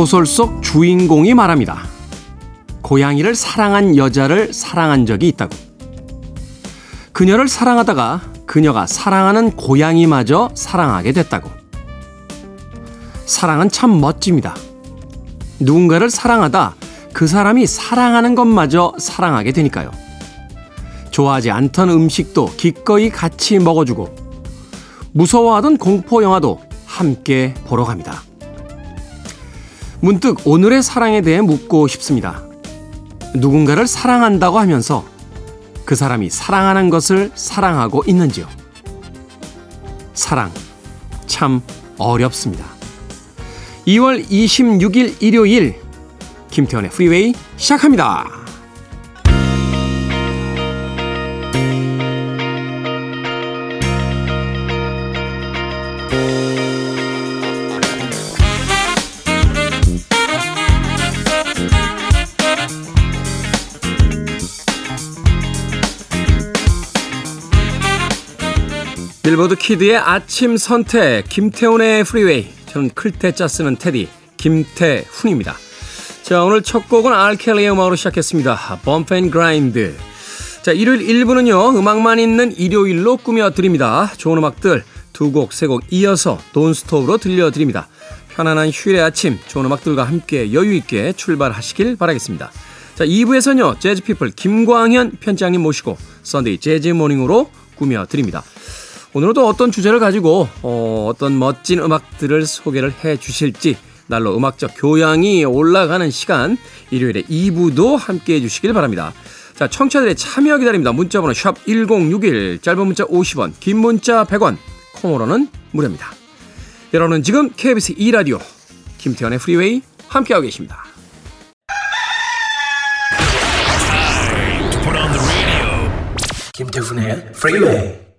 소설 속 주인공이 말합니다. 고양이를 사랑한 여자를 사랑한 적이 있다고. 그녀를 사랑하다가 그녀가 사랑하는 고양이마저 사랑하게 됐다고. 사랑은 참 멋집니다. 누군가를 사랑하다 그 사람이 사랑하는 것마저 사랑하게 되니까요. 좋아하지 않던 음식도 기꺼이 같이 먹어주고 무서워하던 공포 영화도 함께 보러 갑니다. 문득 오늘의 사랑에 대해 묻고 싶습니다. 누군가를 사랑한다고 하면서 그 사람이 사랑하는 것을 사랑하고 있는지요? 사랑, 참 어렵습니다. 2월 26일 일요일, 김태원의 프리웨이 시작합니다. 빌보드 키드의 아침 선택 김태훈의 프리웨이 저는 클 태 자 쓰는 테디 김태훈입니다. 자 오늘 첫 곡은 R. Kelly의 음악으로 시작했습니다. N' Grind 자 일요일 1부는요 음악만 있는 일요일로 꾸며드립니다. 좋은 음악들 두 곡, 세 곡 이어서 논스톱으로 들려드립니다. 편안한 휴일의 아침 좋은 음악들과 함께 여유있게 출발하시길 바라겠습니다. 자 2부에서는요 재즈피플 김광현 편집장님 모시고 Sunday 재즈 Morning으로 꾸며드립니다. 오늘은 또 어떤 주제를 가지고 어떤 멋진 음악들을 소개를 해 주실지 날로 음악적 교양이 올라가는 시간 일요일에 2부도 함께 해 주시길 바랍니다. 자, 청취자들의 참여 기다립니다. 문자 번호 샵 1061, 짧은 문자 50원, 긴 문자 100원, 콩으로는 무료입니다. 여러분은 지금 KBS 2라디오 김태훈의 프리웨이 함께하고 계십니다. 김태훈의 프리웨이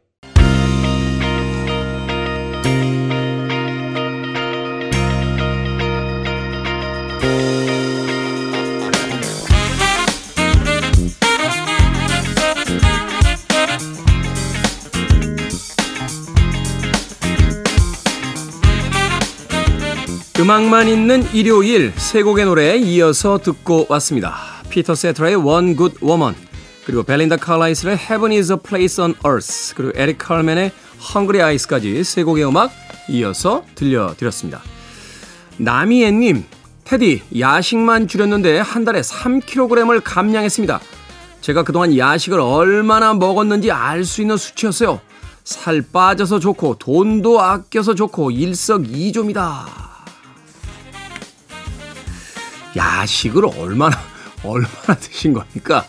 음악만 있는 일요일 세 곡의 노래 이어서 듣고 왔습니다. 피터 세트라의 One Good Woman 그리고 벨린다 칼라이스의 Heaven is a Place on Earth 그리고 에릭 칼맨의 Hungry Eyes까지 세 곡의 음악 이어서 들려드렸습니다. 나미애님 테디 야식만 줄였는데 한 달에 3kg을 감량했습니다. 제가 그동안 야식을 얼마나 먹었는지 알 수 있는 수치였어요. 살 빠져서 좋고 돈도 아껴서 좋고 일석이조입니다. 야식을 얼마나 얼마나 드신 겁니까?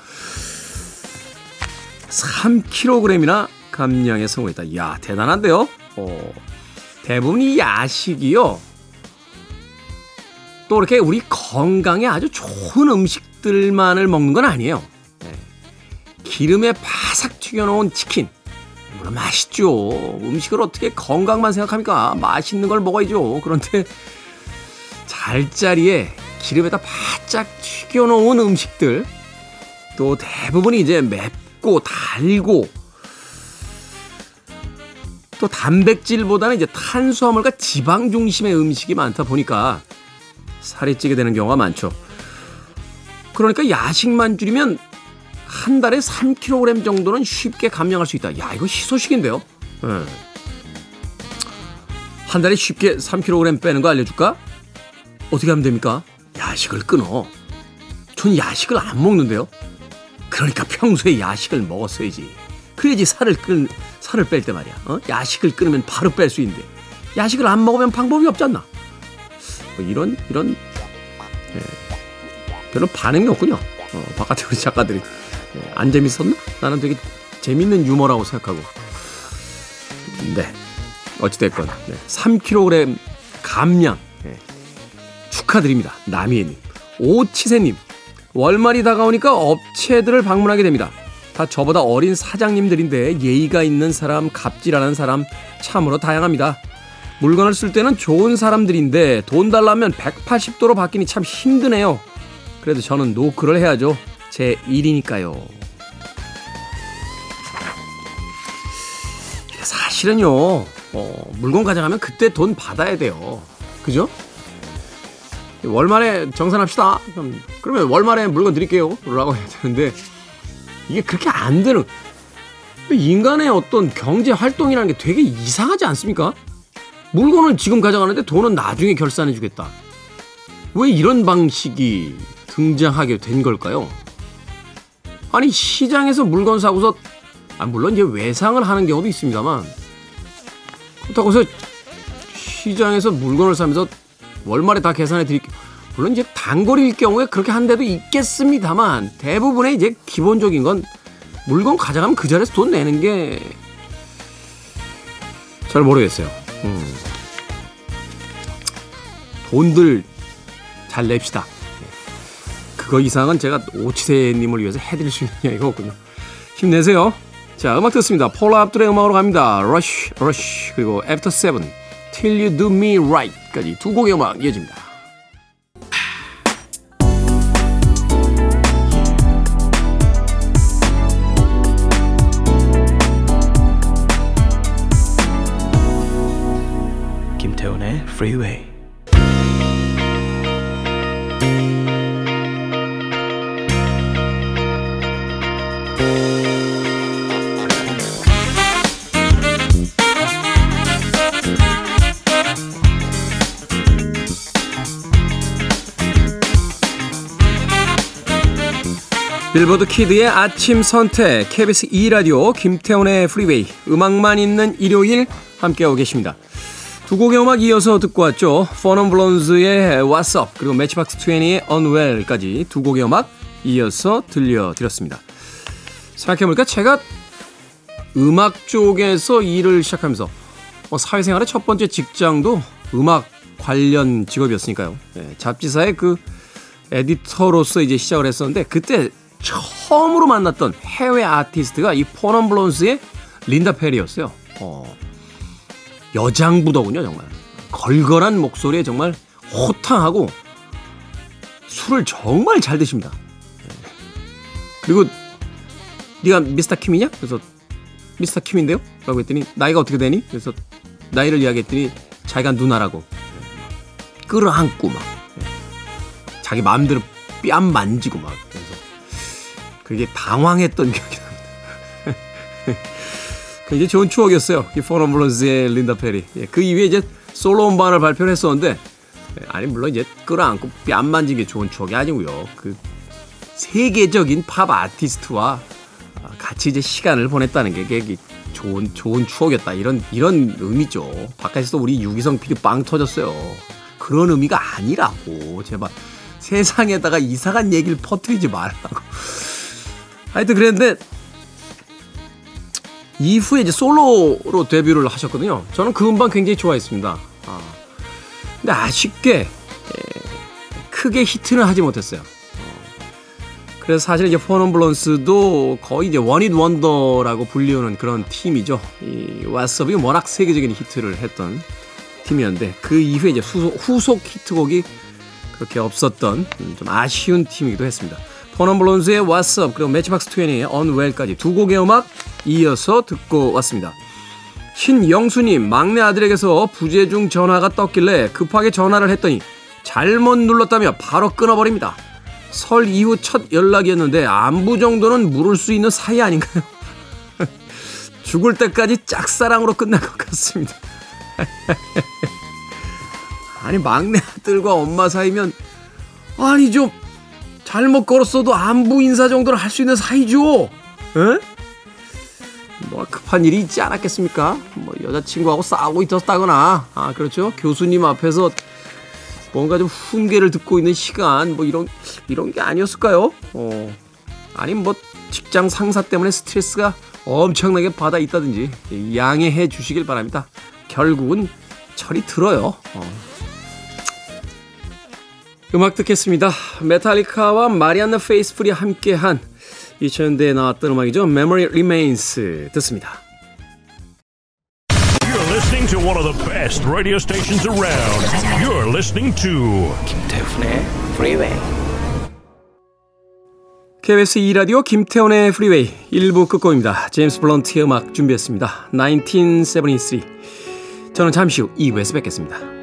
3kg이나 감량에 성공했다. 야 대단한데요. 어, 대부분 이 야식이요. 또 이렇게 우리 건강에 아주 좋은 음식들만을 먹는 건 아니에요. 네. 기름에 바삭 튀겨놓은 치킨. 물론 맛있죠. 음식을 어떻게 건강만 생각합니까? 맛있는 걸 먹어야죠. 그런데 잘자리에 기름에다 바짝 튀겨놓은 음식들 또 대부분이 이제 맵고 달고 또 단백질보다는 이제 탄수화물과 지방 중심의 음식이 많다 보니까 살이 찌게 되는 경우가 많죠. 그러니까 야식만 줄이면 한 달에 3kg 정도는 쉽게 감량할 수 있다. 야, 이거 희소식인데요. 네. 한 달에 쉽게 3kg 빼는 거 알려줄까? 어떻게 하면 됩니까? 야식을 끊어. 전 야식을 안 먹는데요. 그러니까 평소에 야식을 먹었어야지. 그래야지 살을 끈 살을 뺄 때 말이야. 어? 야식을 끊으면 바로 뺄 수 있는데 야식을 안 먹으면 방법이 없잖아. 뭐 이런 이런 예, 별로 반응이 없군요. 어, 바깥에 우리 작가들이 예, 안 재밌었나? 나는 되게 재밌는 유머라고 생각하고. 네. 어찌됐건 네. 3kg 감량 축하드립니다. 남이애님. 오치세님. 월말이 다가오니까 업체들을 방문하게 됩니다. 다 저보다 어린 사장님들인데 예의가 있는 사람, 갑질하는 사람 참으로 다양합니다. 물건을 쓸 때는 좋은 사람들인데 돈 달라면 180도로 바뀌니 참 힘드네요. 그래도 저는 노크를 해야죠. 제 일이니까요. 사실은요, 어, 물건 가져가면 그때 돈 받아야 돼요. 그죠? 월말에 정산합시다. 그럼, 그러면 월말에 물건 드릴게요. 라고 해야 되는데 이게 그렇게 안 되는 인간의 어떤 경제 활동이라는 게 되게 이상하지 않습니까? 물건을 지금 가져가는데 돈은 나중에 결산해 주겠다. 왜 이런 방식이 등장하게 된 걸까요? 아니 시장에서 물건 사고서 아 물론 이제 외상을 하는 경우도 있습니다만 그렇다고 해서 시장에서 물건을 사면서 월말에 다 계산해 드릴게요. 물론 이제 단거리일 경우에 그렇게 한 데도 있겠습니다만 대부분의 이제 기본적인 건 물건 가져가면 그 자리에서 돈 내는 게 잘 모르겠어요. 음. 돈들 잘 냅시다. 그거 이상은 제가 오치세님을 위해서 해드릴 수 있는 이야기가 없군요. 힘내세요. 자, 음악 듣습니다. 폴라 압둘의 음악으로 갑니다. Rush, Rush, 그리고 After Seven, Till You Do Me Right 까지 두 곡의 음악 이어집니다. 김태훈의 Freeway. 빌보드 키드의 아침 선택 KBS 2라디오 김태훈의 프리웨이 음악만 있는 일요일 함께하고 계십니다. 두 곡의 음악 이어서 듣고 왔죠. 포넌 블론즈의 What's Up 그리고 매치박스 20의 Unwell까지 두 곡의 음악 이어서 들려드렸습니다. 생각해보니까 제가 음악 쪽에서 일을 시작하면서 뭐 사회생활의 첫 번째 직장도 음악 관련 직업이었으니까요. 네, 잡지사의 그 에디터로서 이제 시작을 했었는데 그때 처음으로 만났던 해외 아티스트가 이 포넌 블론스의 린다 페리였어요. 어, 여장부더군요, 정말. 걸걸한 목소리에 정말 호탕하고 술을 정말 잘 드십니다. 예. 그리고 네가 미스터 킴이냐? 그래서 미스터 킴인데요? 라고 했더니 나이가 어떻게 되니? 그래서 나이를 이야기했더니 자기가 누나라고 끌어안고 막 예. 자기 마음대로 뺨 만지고 막 그게 당황했던 기억이 납니다. 굉장히 좋은 추억이었어요. 이 포너블런스의 린다 페리. 예, 그 이후에 이제 솔로 음반을 발표를 했었는데 예, 아니 물론 이제 끌어안고 뺨 만진 게 좋은 추억이 아니고요. 그 세계적인 팝 아티스트와 같이 이제 시간을 보냈다는 게 좋은 좋은 추억이었다 이런 이런 의미죠. 바깥에서 우리 유기성 PD 빵 터졌어요. 그런 의미가 아니라고 제발 세상에다가 이상한 얘기를 퍼뜨리지 말라고. 하여튼 그랬는데 이후에 이제 솔로로 데뷔를 하셨거든요. 저는 그 음반 굉장히 좋아했습니다. 아, 근데 아쉽게 에, 크게 히트는 하지 못했어요. 어, 그래서 사실 이제 4 Non Blondes도 거의 이제 one hit wonder라고 불리우는 그런 팀이죠. 이 What's Up이 워낙 세계적인 히트를 했던 팀이었는데 그 이후에 이제 후속, 후속 히트곡이 그렇게 없었던 좀 아쉬운 팀이기도 했습니다. 포넌블론즈의 What's Up 그리고 매치박스 20의 Unwell까지 두 곡의 음악 이어서 듣고 왔습니다. 신영수님 막내 아들에게서 부재중 전화가 떴길래 급하게 전화를 했더니 잘못 눌렀다며 바로 끊어버립니다. 설 이후 첫 연락이었는데 안부 정도는 물을 수 있는 사이 아닌가요? 죽을 때까지 짝사랑으로 끝날 것 같습니다. 아니 막내 아들과 엄마 사이면 아니 좀 잘못 걸었어도 안부 인사 정도는 할 수 있는 사이죠. 에? 뭐 급한 일이 있지 않았겠습니까? 뭐 여자친구하고 싸우고 있었다거나 아 그렇죠 교수님 앞에서 뭔가 좀 훈계를 듣고 있는 시간 뭐 이런 이런 게 아니었을까요? 어 아니면 뭐 직장 상사 때문에 스트레스가 엄청나게 받아 있다든지 양해해 주시길 바랍니다. 결국은 철이 들어요. 어. 음악 듣겠습니다. 메탈리카와 마리안나 페이스풀이 함께한 2000년대에 나왔던 음악이죠. Memory Remains 듣습니다. You're listening to one of the best radio stations around. You're listening to 김태훈의 Freeway. KBS 2라디오 김태훈의 프리웨이 1부 끝곡입니다. 제임스 블런트의 음악 준비했습니다. 1973 저는 잠시 후 2부에서 뵙겠습니다.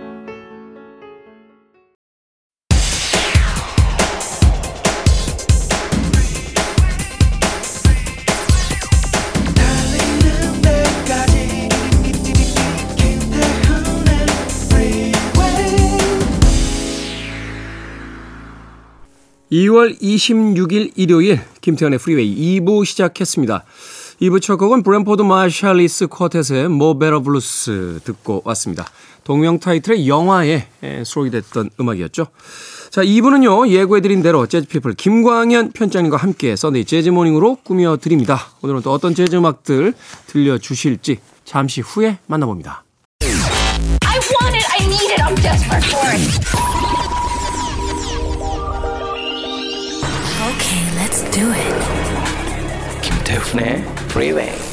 2월 26일 일요일 김태훈의 프리웨이 2부 시작했습니다. 2부 첫 곡은 브랜포드 마샬리스 쿼텟의 Mo' Better Blues 듣고 왔습니다. 동명 타이틀의 영화에 수록이 됐던 음악이었죠. 자, 2부는요, 예고해드린 대로 재즈피플 김광현 편집장님과 함께 Sunday 재즈 Morning으로 꾸며드립니다. 오늘은 또 어떤 재즈 음악들 들려주실지 잠시 후에 만나봅니다. Okay, let's do it. 김태훈의 Freeway.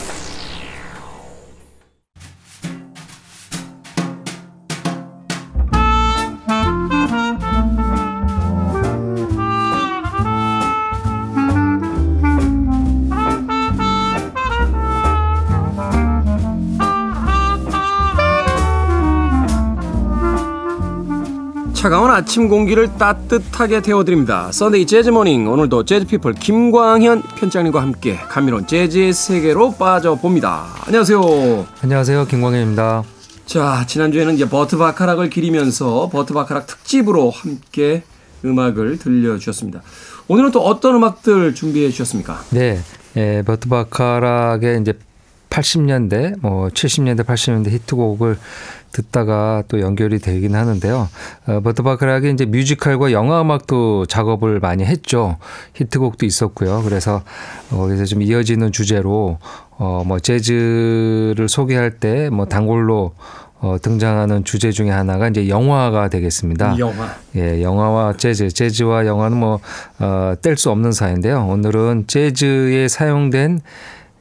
차가운 아침 공기를 따뜻하게 데워드립니다. Sunday 재즈 Morning 오늘도 재즈피플 김광현 편집장님과 함께 감미로운 재즈의 세계로 빠져봅니다. 안녕하세요. 안녕하세요. 김광현입니다. 자 지난주에는 이제 버트 바카락을 기리면서 버트 바카락 특집으로 함께 음악을 들려주셨습니다. 오늘은 또 어떤 음악들 준비해 주셨습니까? 네. 예, 버트 바카락의 이제 80년대, 뭐 70년대, 80년대 히트곡을 듣다가 또 연결이 되긴 하는데요. 어, 버트 바카락이 이제 뮤지컬과 영화 음악도 작업을 많이 했죠. 히트곡도 있었고요. 그래서 거기서 좀 이어지는 주제로 어, 뭐 재즈를 소개할 때 뭐 단골로 어, 등장하는 주제 중에 하나가 이제 영화가 되겠습니다. 영화. 예, 영화와 재즈, 재즈와 영화는 뭐, 어, 뗄 수 없는 사이인데요. 오늘은 재즈에 사용된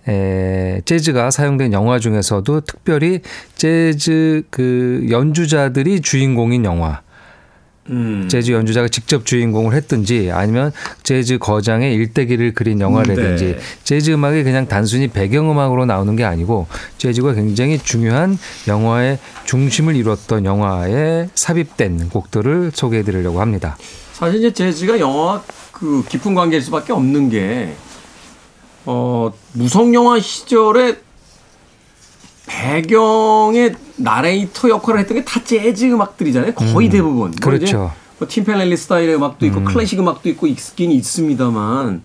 에, 재즈가 사용된 영화 중에서도 특별히 재즈 그 연주자들이 주인공인 영화. 음. 재즈 연주자가 직접 주인공을 했든지 아니면 재즈 거장의 일대기를 그린 영화라든지 네. 재즈 음악이 그냥 단순히 배경음악으로 나오는 게 아니고 재즈가 굉장히 중요한 영화의 중심을 이뤘던 영화에 삽입된 곡들을 소개해 드리려고 합니다. 사실 이제 재즈가 영화와 그 깊은 관계일 수밖에 없는 게, 어, 무성 영화 시절에 배경의 나레이터 역할을 했던 게 다 재즈 음악들이잖아요. 거의 대부분. 뭐 이제 그렇죠. 뭐 팀펠렐리 스타일의 음악도 있고 클래식 음악도 있고 있긴 있습니다만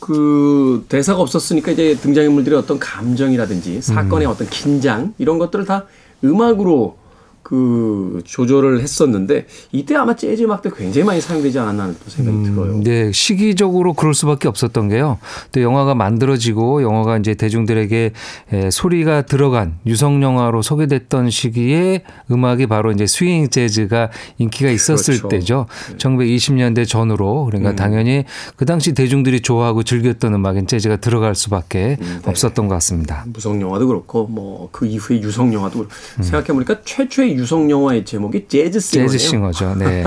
그 대사가 없었으니까 이제 등장인물들의 어떤 감정이라든지 사건의 어떤 긴장 이런 것들을 다 음악으로 그 조절을 했었는데 이때 아마 재즈 음악도 굉장히 많이 사용되지 않았나 하는 생각이 들어요. 네, 시기적으로 그럴 수밖에 없었던 게요. 또 영화가 만들어지고 영화가 이제 대중들에게 에, 소리가 들어간 유성 영화로 소개됐던 시기에 음악이 바로 이제 스윙 재즈가 인기가 있었을 그렇죠. 때죠. 1920년대 전후로 그러니까 음. 당연히 그 당시 대중들이 좋아하고 즐겼던 음악인 재즈가 들어갈 수밖에 음, 네. 없었던 것 같습니다. 무성 영화도 그렇고 뭐 그 이후에 유성 영화도 그렇고 생각해 보니까 최초의 유성 영화의 제목이 재즈 싱어네요. 재즈 싱어죠. 네.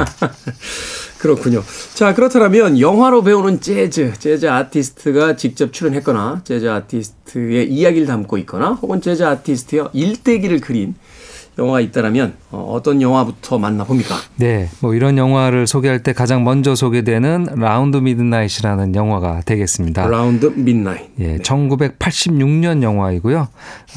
그렇군요. 자, 그렇다면 영화로 배우는 재즈, 재즈 아티스트가 직접 출연했거나 재즈 아티스트의 이야기를 담고 있거나 혹은 재즈 아티스트의 일대기를 그린 영화가 있다라면 어, 어떤 영화부터 만나봅니까? 네, 뭐 이런 영화를 소개할 때 가장 먼저 소개되는 Round Midnight이라는 영화가 되겠습니다. Round Midnight. 예, 1986년 영화이고요.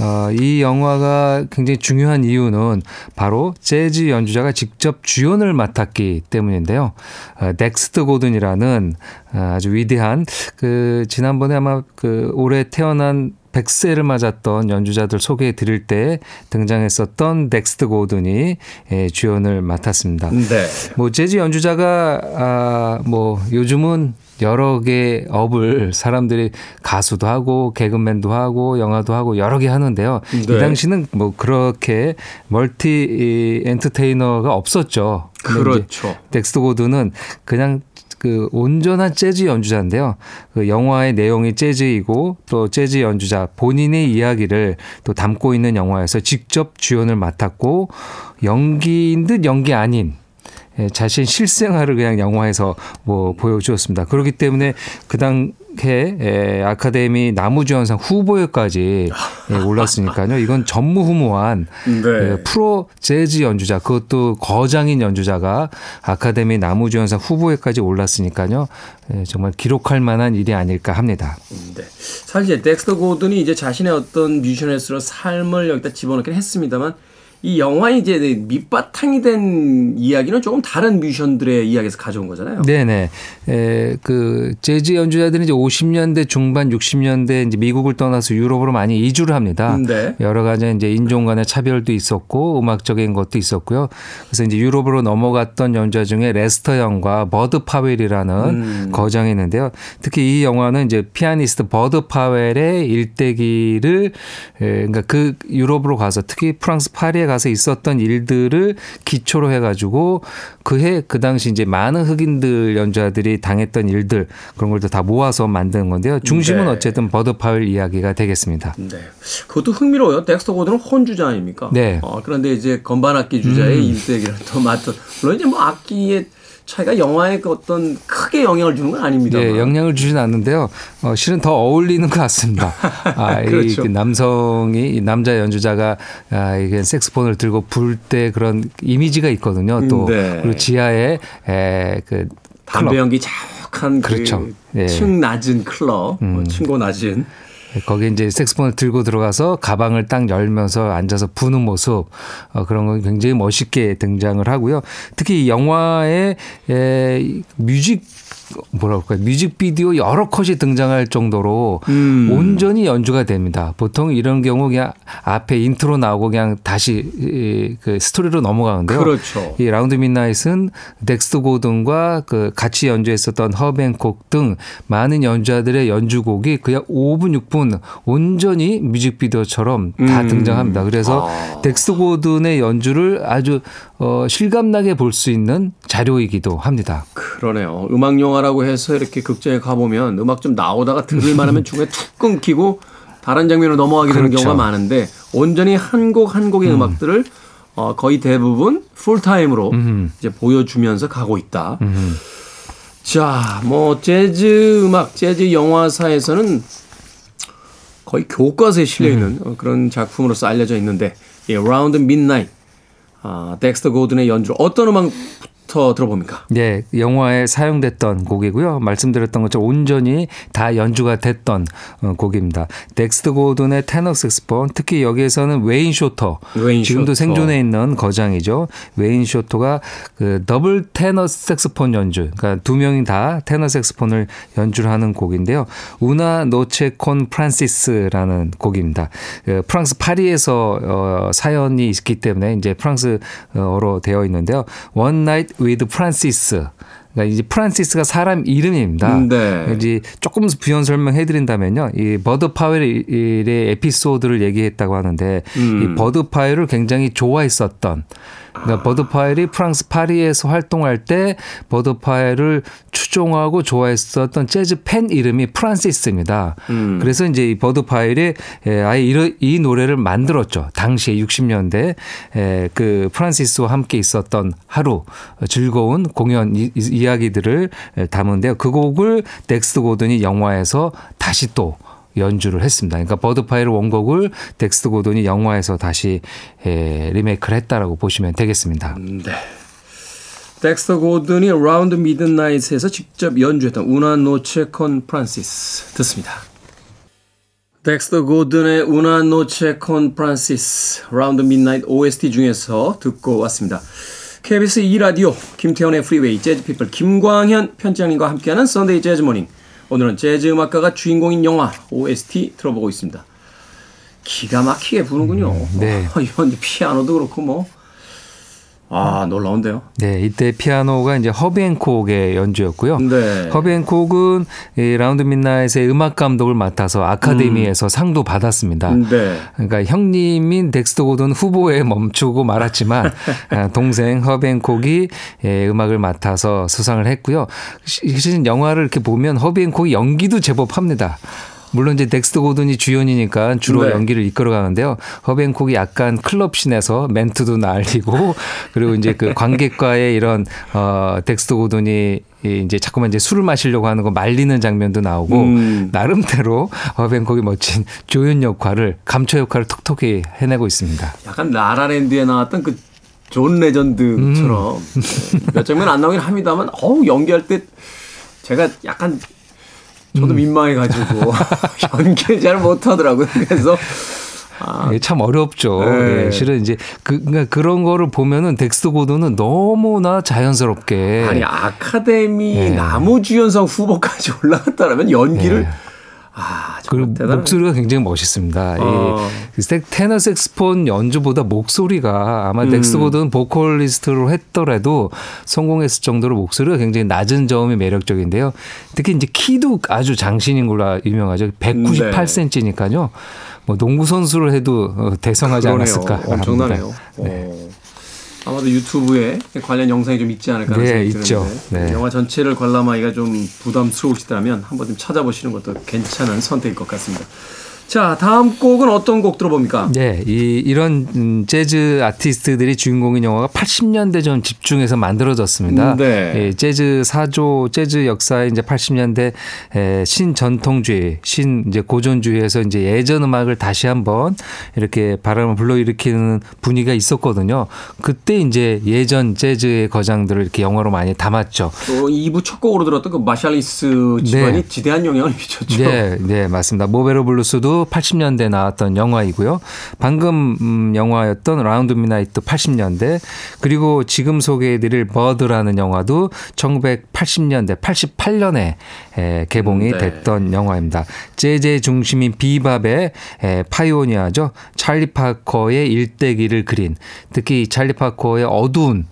어, 이 영화가 굉장히 중요한 이유는 바로 재즈 연주자가 직접 주연을 맡았기 때문인데요. 어, 덱스터 고든이라는 어, 아주 위대한 그 지난번에 아마 그 올해 태어난 100세를 맞았던 연주자들 소개해 드릴 때 등장했었던 덱스터 고든이 예, 주연을 맡았습니다. 네. 뭐 재즈 연주자가 아 뭐 요즘은 여러 개 업을 사람들이 가수도 하고 개그맨도 하고 영화도 하고 여러 개 하는데요. 네. 이 당시는 뭐 그렇게 멀티 이 엔터테이너가 없었죠. 그렇죠. 덱스터 고드는 그냥 그 온전한 재즈 연주자인데요. 그 영화의 내용이 재즈이고 또 재즈 연주자 본인의 이야기를 또 담고 있는 영화에서 직접 주연을 맡았고 연기인 듯 연기 아닌 예, 자신 실생활을 그냥 영화에서 뭐 보여주었습니다. 그렇기 때문에 그당 해 예, 아카데미 나무주연상 후보에까지 예, 올랐으니까요. 이건 전무후무한 네. 예, 프로 재즈 연주자 그것도 거장인 연주자가 아카데미 나무주연상 후보에까지 올랐으니까요. 예, 정말 기록할 만한 일이 아닐까 합니다. 네. 사실 이제 덱스터 고든이 이제 자신의 어떤 뮤지션으로서 삶을 여기다 집어넣긴 했습니다만 이 영화에 이제 밑바탕이 된 이야기는 조금 다른 뮤지션들의 이야기에서 가져온 거잖아요. 네네. 에, 그, 재즈 연주자들이 이제 50년대 중반, 60년대 이제 미국을 떠나서 유럽으로 많이 이주를 합니다. 네. 여러 가지 이제 인종 간의 차별도 있었고, 음악적인 것도 있었고요. 그래서 이제 유럽으로 넘어갔던 연주자 중에 레스터 영과 버드 파웰이라는 음. 거장이 있는데요. 특히 이 영화는 이제 피아니스트 버드 파웰의 일대기를, 에, 그러니까 그 유럽으로 가서 특히 프랑스 파리에 가서 있었던 일들을 기초로 해가지고 그 해 그 당시 이제 많은 흑인들 연주자들이 당했던 일들 그런 걸 다 모아서 만드는 건데요. 중심은 네. 어쨌든 버드 파웰 이야기가 되겠습니다. 네. 그것도 흥미로워요. 덱스터 고든은 horn 주자 아닙니까? 네. 어, 그런데 이제 건반 악기 주자의 음. 일대기를 또 맡은 물론 이제 뭐 악기의 차이가 영화에 그 어떤 크게 영향을 주는 건 아닙니다. 예, 영향을 주진 않는데요. 어, 실은 더 어울리는 것 같습니다. 아, 그렇죠. 이, 그 남성이 이 남자 연주자가 아, 이게 색스폰을 들고 불 때 그런 이미지가 있거든요. 또 네. 그리고 지하에 에, 그 담배. 연기 자욱한 그렇죠. 그 예. 음. 층 낮은 클럽, 뭐 층고 낮은 거기에 이제 색스폰을 들고 들어가서 가방을 딱 열면서 앉아서 부는 모습 어, 그런 건 굉장히 멋있게 등장을 하고요. 특히 이 영화의 에, 이 뮤직 뭐라 그럴까요? 뮤직비디오 여러 컷이 등장할 정도로 음. 온전히 연주가 됩니다. 보통 이런 경우 그냥 앞에 인트로 나오고 그냥 다시 이, 그 스토리로 넘어가는데요. 그렇죠. 이 Round Midnight은 덱스터 고든과 그 같이 연주했었던 허비 행콕 등 많은 연주자들의 연주곡이 그냥 5분 6분 온전히 뮤직비디오처럼 다 음. 등장합니다. 그래서 아. 덱스터 고든의 연주를 아주 어, 실감나게 볼 수 있는 자료이기도 합니다. 그러네요. 음악 영화라고 해서 이렇게 극장에 가보면 음악 좀 나오다가 들을 만하면 중간에 툭 끊기고 다른 장면으로 넘어가게 되는 그렇죠. 경우가 많은데 온전히 한 곡 한 곡의 음. 악들을 어, 거의 대부분 풀타임으로 이제 보여주면서 가고 있다. 자, 뭐 재즈 음악, 재즈 영화사에서는 거의 교과서에 실려 있는 어, 그런 작품으로서 알려져 있는데 이 Round Midnight 아, 덱스터 고든의 연주. 어떤 음악 부터 들어봅니까? 네, 영화에 사용됐던 곡이고요. 말씀드렸던 것처럼 온전히 다 연주가 됐던 어, 곡입니다. 덱스터 고든의 테너 색스폰, 특히 여기에서는 웨인 쇼터, 웨인 지금도 쇼터. 생존해 있는 거장이죠. 웨인 쇼터가 그 더블 테너 색스폰 연주, 그러니까 두 명이 다 테너 색스폰을 연주를 하는 곡인데요. Una Noche con Francis라는 곡입니다. 그 프랑스 파리에서 어, 사연이 있기 때문에 이제 프랑스어로 되어 있는데요. One Night with Francis. 그러니까 이제 프란시스가 사람 이름입니다. 네. 이제 조금 부연 설명해 드린다면요. 이 버드 파웰의 에피소드를 얘기했다고 하는데 음. 이 버드 파웰을 굉장히 좋아했었던 그러니까 버드 파웰이 프랑스 파리에서 활동할 때 버드 파웰을 추종하고 좋아했었던 재즈 팬 이름이 프란시스입니다. 음. 그래서 이제 이 버드 파웰이 에, 아예 이러- 이 노래를 만들었죠. 당시에 60년대 에, 그 프란시스와 함께 있었던 하루 어, 즐거운 공연 이, 이- 이야기들을 에, 담았는데요. 그 곡을 덱스터 고든이 영화에서 다시 또 연주를 했습니다. 그러니까 버드 파웰 원곡을 덱스터 고든이 영화에서 다시 에, 리메이크를 했다라고 보시면 되겠습니다. 네. 덱스터 고든이 Round Midnight에서 직접 연주했던 Una Noche Con Francis 듣습니다. 덱스터 고든의 Una Noche Con Francis Round Midnight OST 중에서 듣고 왔습니다. KBS 2라디오 김태훈의 프리웨이 재즈피플 김광현 편집장님과 함께하는 Sunday Jazz Morning 오늘은 재즈 음악가가 주인공인 영화 OST 들어보고 있습니다. 기가 막히게 부르는군요. 네. 어, 이건 피아노도 그렇고 뭐. 아, 놀라운데요. 네, 이때 피아노가 이제 허비 행콕의 연주였고요. 네. 허비 행콕은 이 Round Midnight의 음악 감독을 맡아서 아카데미에서 상도 받았습니다. 네. 그러니까 형님인 덱스터 고든 후보에 멈추고 말았지만 아, 동생 허비 행콕이 예, 음악을 맡아서 수상을 했고요. 시- 실은 영화를 이렇게 보면 허비 행콕이 연기도 제법 합니다. 물론 이제 덱스터 고든이 주연이니까 주로 네. 연기를 이끌어 가는데요. 허비 행콕이 약간 클럽 scene에서 멘트도 날리고 그리고 이제 그 관객과의 이런 어 덱스터 고든이 이 이제 자꾸만 이제 술을 마시려고 하는 거 말리는 장면도 나오고 음. 나름대로 허비 행콕이 멋진 조연 역할을 감초 역할을 톡톡히 해내고 있습니다. 약간 라라랜드에 나왔던 그 존 레전드처럼 음. 네, 몇 장면 안 나오긴 합니다만 어우 연기할 때 제가 약간 저도 음. 민망해가지고 연기를 잘 못하더라고요. 그래서 예, 참 어렵죠. 네. 예, 실은 이제 그, 그러니까 그런 거를 보면은 덱스터 고든은 너무나 자연스럽게 아니 아카데미 네. 남우주연상 후보까지 올라갔다라면 연기를 네. 아 그리고 정말 대단. 목소리가 굉장히 멋있습니다. 어. 이 색- 테너 색소폰 연주보다 목소리가 아마 음. 덱스터 고든 보컬리스트로 했더라도 성공했을 정도로 목소리가 굉장히 낮은 점이 매력적인데요. 특히 이제 키도 아주 장신인 걸로 유명하죠. 198cm니까요. 뭐 농구 선수를 해도 어, 대성하지 그러네요. 않았을까 엄청나네요. 어. 아마도 유튜브에 관련 영상이 좀 있지 않을까 하는 네, 생각이 있죠. 드는데 네. 영화 전체를 관람하기가 좀 부담스러우시다면 한번 좀 찾아보시는 것도 괜찮은 선택일 것 같습니다. 자 다음 곡은 어떤 곡 들어봅니까? 네, 이, 이런 음, 재즈 아티스트들이 주인공인 영화가 80년대 좀 집중해서 만들어졌습니다. 음, 네. 예, 재즈 사조, 재즈 역사의 이제 80년대 에, 신전통주의, 신 이제 고전주의에서 이제 예전 음악을 다시 한번 이렇게 바람을 불러일으키는 분위기가 있었거든요. 그때 이제 예전 재즈의 거장들을 이렇게 영화로 많이 담았죠. 또 2부 첫 곡으로 들었던 그 마샬리스 집안이 네. 지대한 영향을 미쳤죠. 네, 네, 맞습니다. Mo' Better Blues도 80년대 나왔던 영화이고요. 방금 음, 영화였던 Round Midnight 80년대 그리고 지금 소개해드릴 Bird라는 영화도 1980년대 88년에 에, 개봉이 네. 됐던 영화입니다. 재즈의 중심인 비밥의 에, pioneer죠. 찰리 파커의 일대기를 그린 특히 이 찰리 파커의 어두운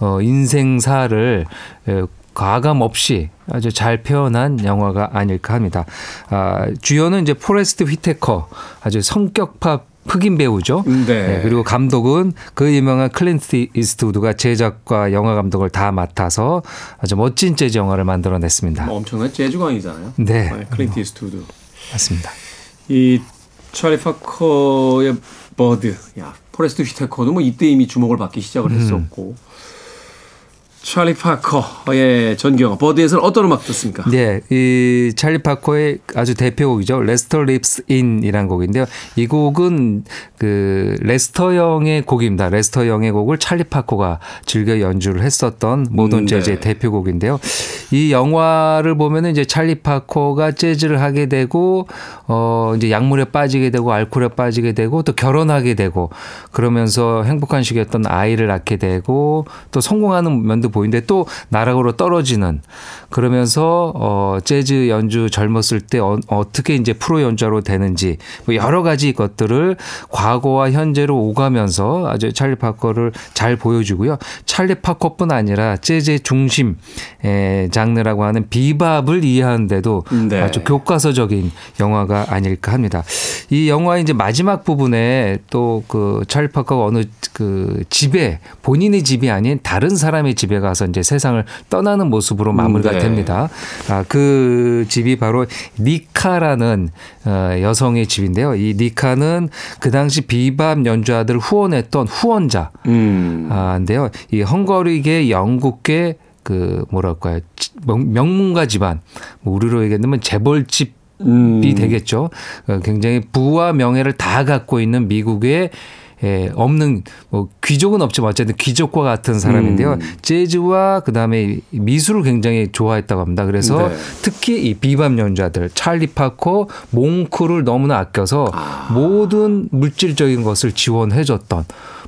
어, 인생사를 에, 가감 없이 아주 잘 표현한 영화가 아닐까 합니다. 아, 주연은 이제 포레스트 휘테커 아주 성격파 흑인 배우죠. 네. 그리고 감독은 그 유명한 클린트 이스트우드가 제작과 영화 감독을 다 맡아서 아주 멋진 재즈 영화를 만들어냈습니다. 뭐 엄청난 재즈광이잖아요. 네. 클린트 이스트우드. 맞습니다. 이 찰리 파커의 Bird, 야 포레스트 휘테커도 뭐 이때 이미 주목을 받기 시작을 음. 했었고 찰리 파커의 전기 영화 Bird에서는 어떤 음악 듣습니까? 네, 이 찰리 파커의 아주 대표곡이죠. Lester Leaps In이라는 곡인데요. 이 곡은 그 레스터 영의 곡입니다. 레스터 영의 곡을 찰리 파커가 즐겨 연주를 했었던 모던 음, 재즈의 네. 대표곡인데요. 이 영화를 보면은 이제 찰리 파커가 재즈를 하게 되고 어 이제 약물에 빠지게 되고 알코올에 빠지게 되고 또 결혼하게 되고 그러면서 행복한 시기였던 아이를 낳게 되고 또 성공하는 면도 보이는데 또 나락으로 떨어지는 그러면서 어 재즈 연주 젊었을 때 어, 어떻게 이제 프로 연주자로 되는지 뭐 여러 가지 것들을 과거와 현재로 오가면서 아주 찰리 파커를 잘 보여주고요. 찰리 파커뿐 아니라 재즈의 중심 에, 장르라고 하는 비밥을 이해하는데도 네. 아주 교과서적인 영화가 아닐까 합니다. 이 영화의 이제 마지막 부분에 또 그 찰리 파커가 어느 그 집에 본인의 집이 아닌 다른 사람의 집에 가서 이제 세상을 떠나는 모습으로 마무리가 네. 됩니다. 아, 그 집이 바로 니카라는 어, 여성의 집인데요. 이 니카는 그 당시 비밥 연주자들을 후원했던 후원자. 음. 아, 인데요. 이 헝가리계 영국계 그 뭐랄까요 명- 명문가 집안 뭐 우리로 얘기하면 재벌집 음. 이 되겠죠. 어, 굉장히 부와 명예를 다 갖고 있는 미국의 에, 없는 뭐 귀족은 없지만 어쨌든 귀족과 같은 사람인데요. 음. 재즈와 그다음에 미술을 굉장히 좋아했다고 합니다. 그래서 네. 특히 이 비밥 연주자들 찰리 파커, 몽크를 너무나 아껴서 아. 모든 물질적인 것을 지원해 줬던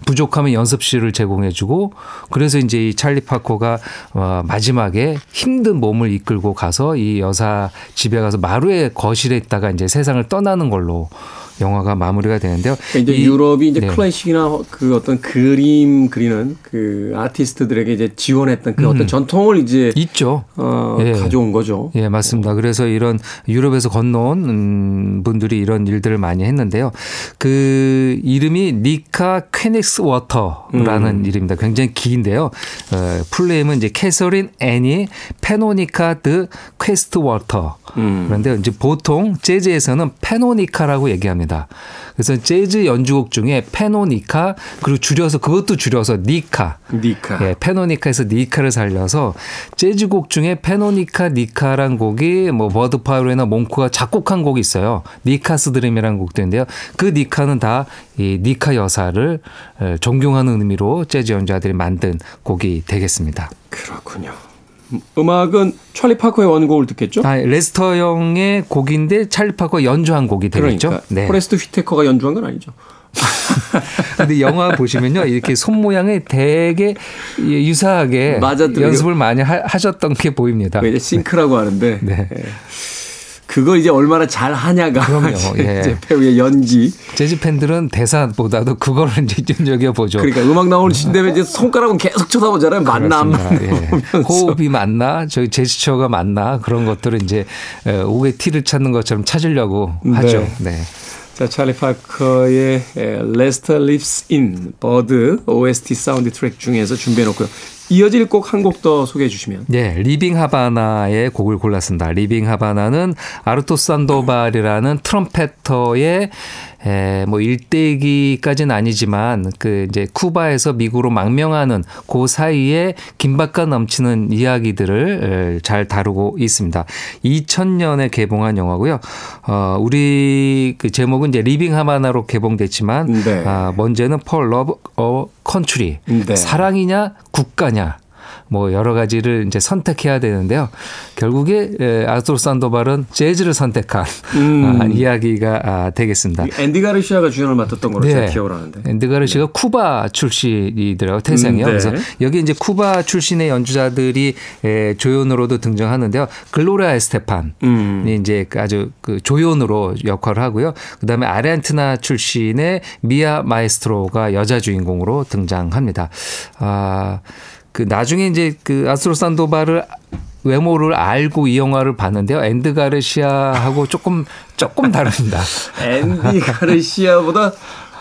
부족하면 연습실을 제공해 주고 그래서 이제 이 찰리 파커가 어, 마지막에 힘든 몸을 이끌고 가서 이 여사 집에 가서 마루의 거실에 있다가 이제 세상을 떠나는 걸로 영화가 마무리가 되는데요. 그러니까 이제 이- 유럽이 이제 네. 클래식이나 그 어떤 그림 그리는 그 아티스트들에게 이제 지원했던 그 어떤 전통을 이제 있죠. 어, 예. 가져온 거죠. 예, 맞습니다. 그래서 이런 유럽에서 건너온 음, 분들이 이런 일들을 많이 했는데요. 그 이름이 니카 쾨닉스워터라는 음. 이름입니다. 굉장히 긴데요. 어, full name은 이제 캐서린 애니 파노니카 드 쾨닉스워터. 음. 그런데 이제 보통 재즈에서는 파노니카라고 얘기합니다. 그래서 재즈 연주곡 중에 파노니카 그리고 줄여서 그것도 줄여서 니카. 니카. 예, 파노니카에서 니카를 살려서 재즈곡 중에 파노니카 니카란 곡이 뭐 버드 파웰이나 몽크가 작곡한 곡이 있어요. Nica's Dream이라는 곡도 있는데요. 그 니카는 다 이 니카 여사를 에, 존경하는 의미로 재즈 연주자들이 만든 곡이 되겠습니다. 그렇군요. 음악은 찰리 파커의 원곡을 듣겠죠? 아, 레스터 영의 곡인데 찰리 파커 연주한 곡이 되겠죠. 그러니까 네. 포레스트 휘테커가 연주한 건 아니죠. 근데 영화 보시면요, 이렇게 손 모양이 되게 유사하게 맞아들어요. 연습을 많이 하, 하셨던 게 보입니다. 싱크라고 하는데 네. 예. 그걸 이제 얼마나 잘 하냐가 그럼요. 이제 예. 배우의 연기. 재즈 팬들은 대사보다도 그거를 이제 눈여겨 보죠. 그러니까 음악 나오는 시대에 이제 손가락은 계속 쳐다보잖아요. 맞나 안 맞나 예. 호흡이 맞나, 저희 제스처가 맞나 그런 것들을 이제 에, 옥의 티를 찾는 것처럼 찾으려고 하죠. 네. 자, 찰리 파커의 에, Lester Leaps In Bird OST 사운드 트랙 중에서 준비해 놓고요. 이어질 곡 한 곡 더 소개해 주시면. 예, Living Havana의 곡을 골랐습니다. Living Havana는 아르투로 산도발이라는 trumpeter의 에, 뭐 일대기까지는 아니지만 그 이제 쿠바에서 미국으로 망명하는 그 사이에 긴박감 넘치는 이야기들을 에, 잘 다루고 있습니다. 2000년에 개봉한 영화고요. 어, 우리 그 제목은 이제 Living Havana로 개봉됐지만 네. 아, 먼저는 For Love or Country 네. 사랑이냐 국가냐 뭐 여러 가지를 이제 선택해야 되는데요. 결국에 에, 아르투로 산도발은 재즈를 선택한 음. 아, 이야기가 아, 되겠습니다. 앤디 가르시아가 주연을 맡았던 걸로 제가 기억을 하는데. 앤디 가르시아가 쿠바 출신이더라고요. 태생이요. 음, 네. 그래서 여기 이제 쿠바 출신의 연주자들이 에, 조연으로도 등장하는데요. 글로리아 에스테판이 음. 이제 그 아주 그 조연으로 역할을 하고요. 그다음에 아르헨티나 출신의 미아 마에스트로가 여자 주인공으로 등장합니다. 아, 그 나중에 이제 그 아르투로 산도발을 외모를 알고 이 영화를 봤는데요. 앤디 가르시아하고 조금 조금 다릅니다. 앤디 가르시아보다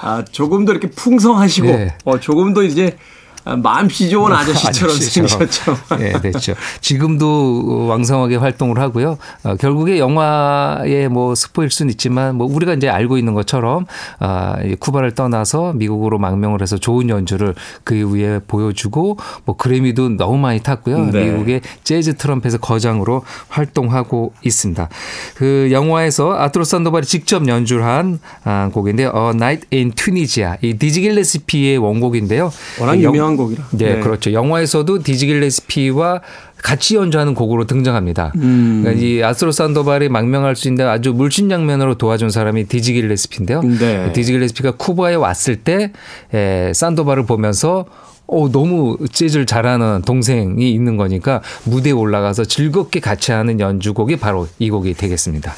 아, 조금 더 이렇게 풍성하시고 네. 어, 조금 더 이제 아, 마음씨 좋은 아저씨처럼 아저씨처럼. 생겼죠. 예, 됐죠. 지금도 왕성하게 활동을 하고요. 어, 결국에 영화의 뭐 스포일 수는 있지만 뭐 우리가 이제 알고 있는 것처럼 아, 이 쿠바를 떠나서 미국으로 망명을 해서 좋은 연주를 그 이후에 보여주고 뭐 그래미도 너무 많이 탔고요. 네. 미국의 재즈 트럼펫의 거장으로 활동하고 있습니다. 그 영화에서 아트로 산도발이 직접 연주를 한 아, 곡인데요. 어, Night in Tunisia. 이 디지 길레스피의 원곡인데요. 워낙 영- 유명한 곡이라. 네, 그렇죠. 영화에서도 디지 길레스피와 같이 연주하는 곡으로 등장합니다. 음. 그러니까 이 아스트로 산도발이 망명할 수 있는 아주 물신양면으로 도와준 사람이 디지 길레스피인데요. 네. 디지 길레스피가 쿠바에 왔을 때 에, 산도발을 보면서 어, 너무 재즈를 잘하는 동생이 있는 거니까 무대에 올라가서 즐겁게 같이 하는 연주곡이 바로 이 곡이 되겠습니다.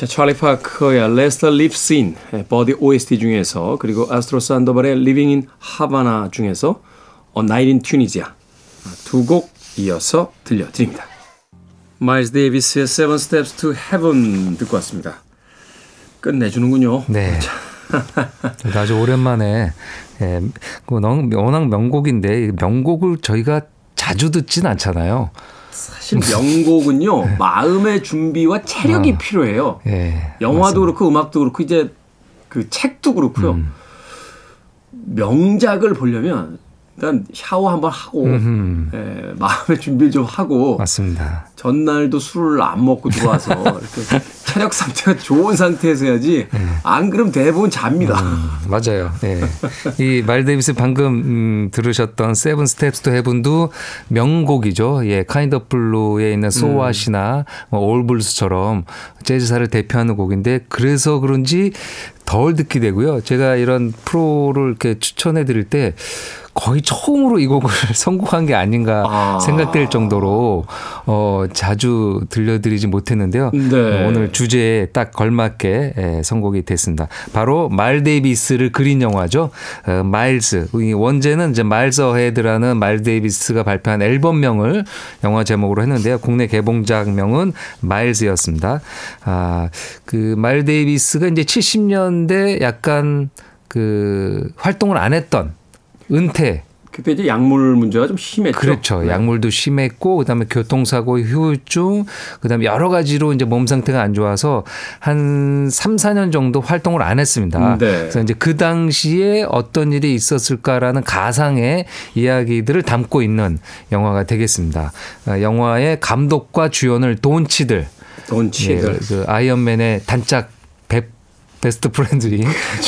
자, 찰리 파커의 Lester Lives In 버디 OST 중에서 그리고 아르투로 산도발의 Living in Havana 중에서 A Night in Tunisia 두 곡 이어서 들려드립니다. 마일스 데이비스의 Seven Steps to Heaven 듣고 왔습니다. 끝내주는군요. 네. 아주 오랜만에 예, 그 너- 워낙 명곡인데 명곡을 저희가 자주 듣진 않잖아요. 사실 명곡은요 마음의 준비와 체력이 필요해요. 예. 영화도 그렇고 음악도 그렇고 이제 그 책도 그렇고요. 음. 명작을 보려면 일단 샤워 한번 하고 음흠. 예, 마음의 준비를 좀 하고 맞습니다. 전날도 술을 안 먹고 들어와서 이렇게 체력 상태가 좋은 상태에서 해야지 안 그러면 대부분 잡니다. 음, 맞아요. 예. 이 마일스 데이비스 방금 음, 들으셨던 Seven Steps to Heaven도 명곡이죠. 예, 오브 블루에 있는 So What이나 뭐 All Blues처럼 재즈사를 대표하는 곡인데 그래서 그런지 덜 듣게 되고요. 제가 이런 프로를 이렇게 추천해 드릴 때 거의 처음으로 이 곡을 선곡한 게 아닌가 아. 생각될 정도로 어 자주 들려드리지 못했는데요. 네. 오늘 주제에 딱 걸맞게 예, 선곡이 됐습니다. 바로 마일스 데이비스를 그린 영화죠. 어, 마일스. 이 원제는 이제 Miles Ahead라는 마일스 데이비스가 발표한 앨범명을 영화 제목으로 했는데요. 국내 개봉작명은 마일스였습니다. 아, 그 말 데이비스가 이제 70년대 약간 그 활동을 안 했던 은퇴 그때 이제 약물 문제가 좀 심했죠. 그렇죠. 네. 약물도 심했고 그다음에 교통사고 후유증 그다음에 여러 가지로 이제 몸 상태가 안 좋아서 한 3, 4년 정도 활동을 안 했습니다. 네. 그래서 이제 그 당시에 어떤 일이 있었을까라는 가상의 이야기들을 담고 있는 영화가 되겠습니다. 어, 영화의 감독과 주연을 돈 치들 돈 치들. 예, 그 아이언맨의 단짝 배 best friend인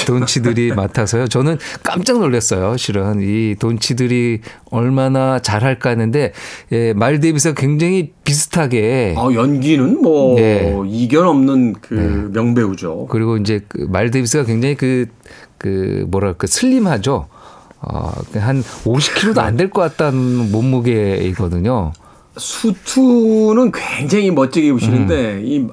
돈 치들이 맡아서요. 저는 깜짝 놀랐어요. 실은 이 돈 치들이 얼마나 잘할까 했는데 예, 마일스 데이비스가 굉장히 비슷하게 아, 연기는 뭐 네. 이견 없는 그 명배우죠. 그리고 이제 그말 데이비스가 굉장히 그, 그 뭐랄까 slim하죠. 어, 한 50kg도 안 될 것 같다는 몸무게이거든요. 수트는 굉장히 멋지게 입으시는데 이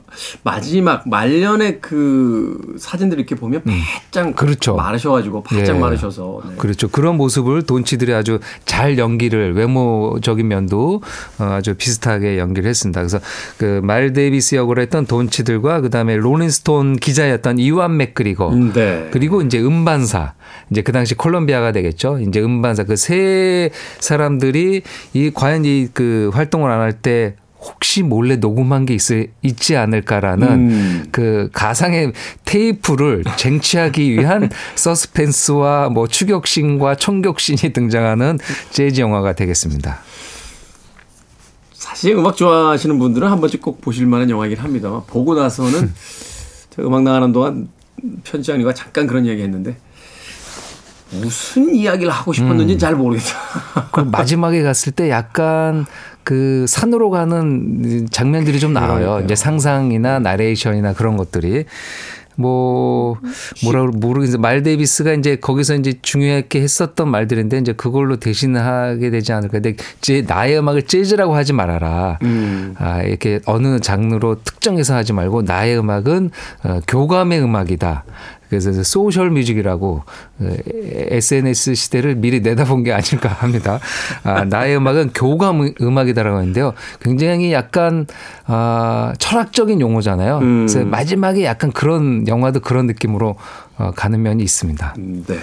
마지막 말년의 그 사진들 이렇게 보면 바짝 그렇죠. 마르셔가지고 바짝 예. 마르셔서 네. 그렇죠. 그런 모습을 돈 치들이 아주 잘 연기를 외모적인 면도 어, 아주 비슷하게 연기를 했습니다. 그래서 그 마일스 데이비스 역을 했던 돈 치들과 그 다음에 롤링스톤 기자였던 이완 맥그리거 음, 네. 그리고 이제 음반사 이제 그 당시 콜롬비아가 되겠죠. 이제 음반사 그 세 사람들이 이 과연 이그 활 동을 안 할 때 혹시 몰래 녹음한 게 있, 있지 않을까라는 음. 그 가상의 테이프를 쟁취하기 위한 서스펜스와 뭐 추격신과 총격신이 등장하는 재즈 영화가 되겠습니다. 사실 음악 좋아하시는 분들은 한 번쯤 꼭 보실 만한 영화이긴 합니다만 보고 나서는 저 음악 나가는 동안 편지장님과 잠깐 그런 이야기 했는데 무슨 이야기를 하고 싶었는지 잘 모르겠다. 그 마지막에 갔을 때 약간 그 산으로 가는 장면들이 좀 나와요. 그러니까요. 이제 상상이나 나레이션이나 그런 것들이 뭐 뭐라 모르겠는데 말 데이비스가 이제 거기서 이제 중요하게 했었던 말들인데 이제 그걸로 대신하게 되지 않을까. 근데 제 나의 음악을 재즈라고 하지 말아라. 음. 아 이렇게 어느 장르로 특정해서 하지 말고 나의 음악은 어, 교감의 음악이다. 그래서 social music이라고 어, SNS 시대를 미리 내다본 게 아닐까 합니다. 아, 나의 음악은 교감 음- 음악이다라고 하는데요. 굉장히 약간 아, 철학적인 용어잖아요. 음. 그래서 마지막에 약간 그런 영화도 그런 느낌으로 어, 가는 면이 있습니다. 음, 네.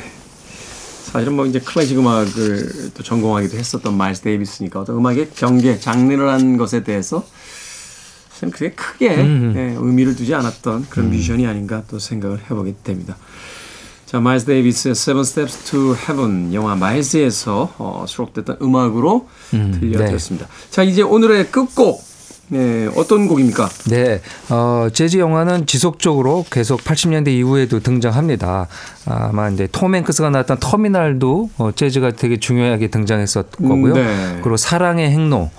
사실은 뭐 이제 클래식 음악을 또 전공하기도 했었던 마일스 데이비스니까 어떤 음악의 경계, 장르라는 것에 대해서 참 그게 크게 예, 의미를 두지 않았던 그런 뮤지션이 아닌가 또 생각을 해보게 됩니다. 자, 마일스 데이비스의 Seven Steps to Heaven 영화 마일스에서 어, 수록됐던 음악으로 들려드렸습니다. 자, 이제 오늘의 끝곡 네, 어떤 곡입니까? 네, 어, 재즈 영화는 지속적으로 계속 80년대 이후에도 등장합니다. 아마 이제 톰 행크스가 나왔던 터미널도 어, 재즈가 되게 중요하게 등장했었 거고요. 네. 그리고 사랑의 행로.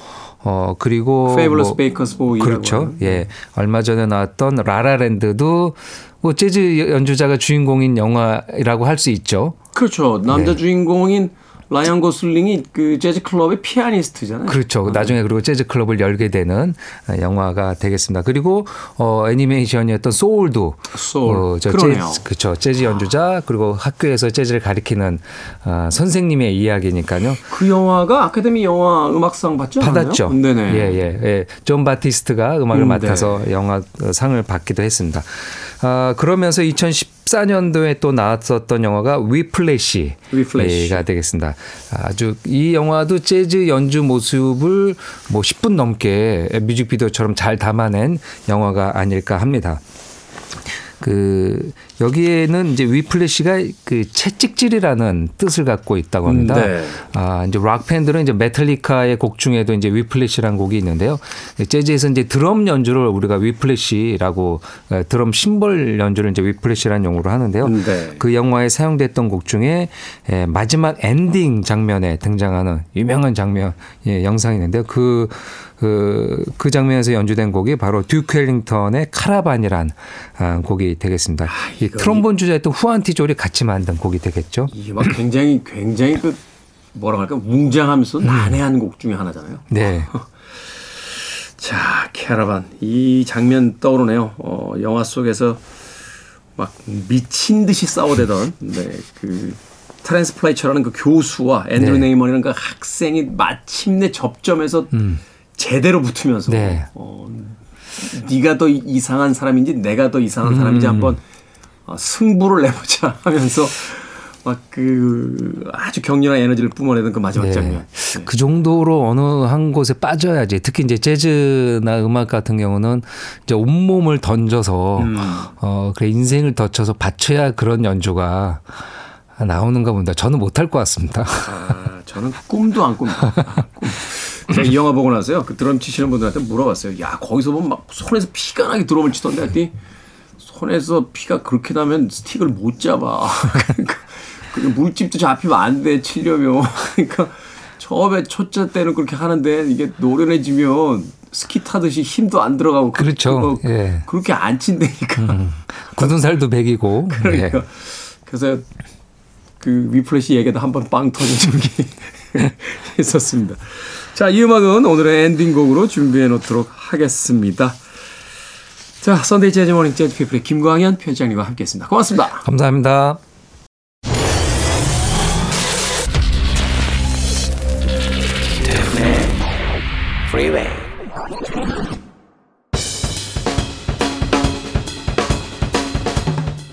어 그리고 Fabulous Baker's Boy라고 그렇죠. 예. 얼마 전에 나왔던 라라랜드도 뭐 재즈 연주자가 주인공인 영화라고 할 수 있죠. 그렇죠. 남자 주인공인 라이언 고슬링이 그 재즈 클럽의 피아니스트잖아요. 그렇죠. 나중에 그리고 재즈 클럽을 열게 되는 영화가 되겠습니다. 그리고 어 애니메이션이었던 소울도 소울. 어, 저 그러네요. 재즈, 그렇죠. 재즈 연주자 그리고 학교에서 재즈를 가리키는 어, 선생님의 이야기니까요. 그 영화가 아카데미 영화 음악상 받았나요? 받았죠. 네네. 예, 예, 예. 존 바티스트가 음악을 음, 맡아서 영화 상을 받기도 했습니다. 아, 그러면서 2014년도에 또 나왔었던 영화가 Whiplash가 Whiplash. 되겠습니다. 아주 이 영화도 재즈 연주 모습을 뭐 10분 넘게 뮤직비디오처럼 잘 담아낸 영화가 아닐까 합니다. 그 여기에는 이제 Whiplash가 그 채찍질이라는 뜻을 갖고 있다고 합니다. 네. 아 이제 락 팬들은 이제 메탈리카의 곡 중에도 이제 Whiplash라는 곡이 있는데요. 재즈에서 이제 드럼 연주를 우리가 Whiplash라고 에, 드럼 심벌 연주를 이제 Whiplash라는 용어로 하는데요. 네. 그 영화에 사용됐던 곡 중에 에, 마지막 엔딩 장면에 등장하는 유명한 장면 예, 영상이 있는데요. 그 그, 그 장면에서 연주된 곡이 바로 듀크 엘링턴의 Caravan이란 아, 곡이 되겠습니다. 이 이거 트럼본 주자였던 후안 티졸이 같이 만든 곡이 되겠죠. 이게 막 굉장히 굉장히 그 뭐라 할까 웅장하면서 난해한 곡 중에 하나잖아요. 네. 자, 캐러반 이 장면 떠오르네요. 어, 영화 속에서 막 미친 듯이 싸워대던 네, 그 테렌스 플레처라는 그 교수와 앤드루 네. 네이먼이라는 그 학생이 마침내 접점에서 제대로 붙으면서 네. 어, 네가 더 이상한 사람인지 내가 더 이상한 사람인지 한번 어, 승부를 내보자 하면서 막그 아주 격렬한 에너지를 뿜어내던 그 마지막 네. 장면. 그 정도로 어느 한 곳에 빠져야지. 특히 이제 재즈나 음악 같은 경우는 이제 온몸을 던져서 음. 어 그래 인생을 덧쳐서 바쳐야 그런 연주가 나오는가 본다. 저는 못할 것 같습니다. 아, 저는 꿈도 안 꿉니다. 아, 꿈. 제가 이 영화 보고 나서요. 그 드럼 치시는 분들한테 물어봤어요. 야, 거기서 보면 막 손에서 피가 나게 드럼을 치던데 했더니 손에서 피가 그렇게 나면 스틱을 못 잡아. 그러니까 물집도 잡히면 안 돼, 치려면. 그러니까 처음에 초짜 때는 그렇게 하는데 이게 노련해지면 스키 타듯이 힘도 안 들어가고 그- 그렇죠. 그거 예. 그렇게 안 친다니까. 굳은 살도 백이고. 그러니까 예. 그래서 그 Whiplash 얘기도 한 번 빵 터진 적이 있었습니다. 자, 이 음악은 오늘의 엔딩곡으로 준비해 놓도록 하겠습니다. 자, Sunday Jazz Morning 재즈 피플의 김광현 편집장님과 함께했습니다. 고맙습니다. 감사합니다.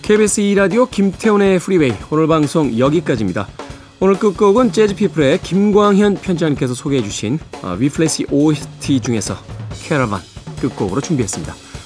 KBS 2라디오 김태훈의 Freeway 오늘 방송 여기까지입니다. 오늘 끝곡은 재즈피플의 김광현 편집장님께서 소개해 주신 아, Whiplash OST 중에서 캐러반 끝곡으로 준비했습니다.